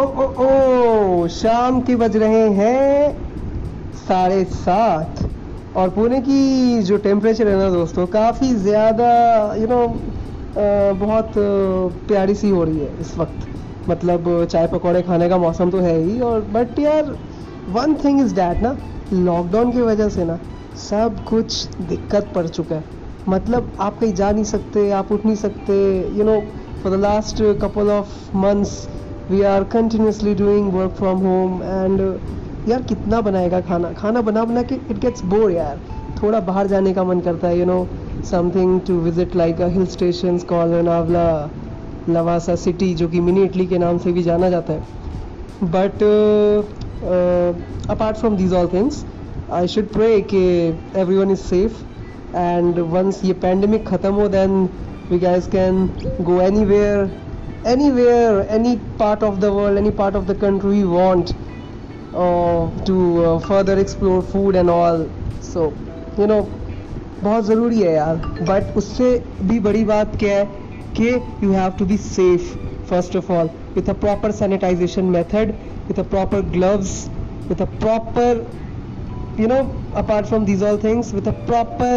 ओ ओ ओ, शाम के बज रहे हैं साढ़े सात। और पुणे की जो टेम्परेचर है ना दोस्तों, काफ़ी ज़्यादा यू नो बहुत प्यारी सी हो रही है इस वक्त। मतलब चाय पकौड़े खाने का मौसम तो है ही, और बट यार वन थिंग इज़ डैट ना लॉकडाउन की वजह से ना, सब कुछ दिक्कत पड़ चुका है। मतलब आप कहीं जा नहीं सकते, आप उठ नहीं सकते you know for the last couple of months we are continuously doing work from home and यार कितना बनाएगा खाना? खाना बना बना के इट गेट्स बोर यार। थोड़ा बाहर जाने का मन करता है you know something to visit like a hill station call Lonavala Lavasa city जो कि मिनी इटली के नाम से भी जाना जाता है। But apart from these all things I should pray कि everyone is safe and once ये पैंडमिक ख़त्म हो then we guys can go anywhere anywhere any part of the world any part of the country we want to further explore food and all so you know बहुत ज़रूरी है यार। But उससे भी बड़ी बात क्या है कि you have to be safe first of all with a proper sanitization method with a proper gloves with a proper you know, apart from these all things, with a proper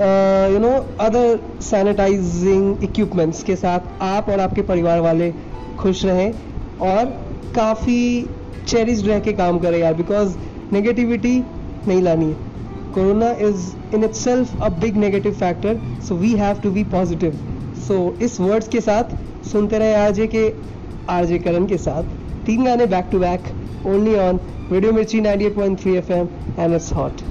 uh, no other sanitizing equipments के साथ आप और आपके परिवार वाले खुश रहें और काफ़ी चेरिस्ड रह के काम करें यार बिकॉज़ नेगेटिविटी नहीं लानी है। Corona is in itself a big negative factor so we have to be positive so इस वर्ड्स के साथ सुनते रहे आरजे के आरजे करण के साथ। तीन गाने back to back only on radio Mirchi 98.3 FM and it's hot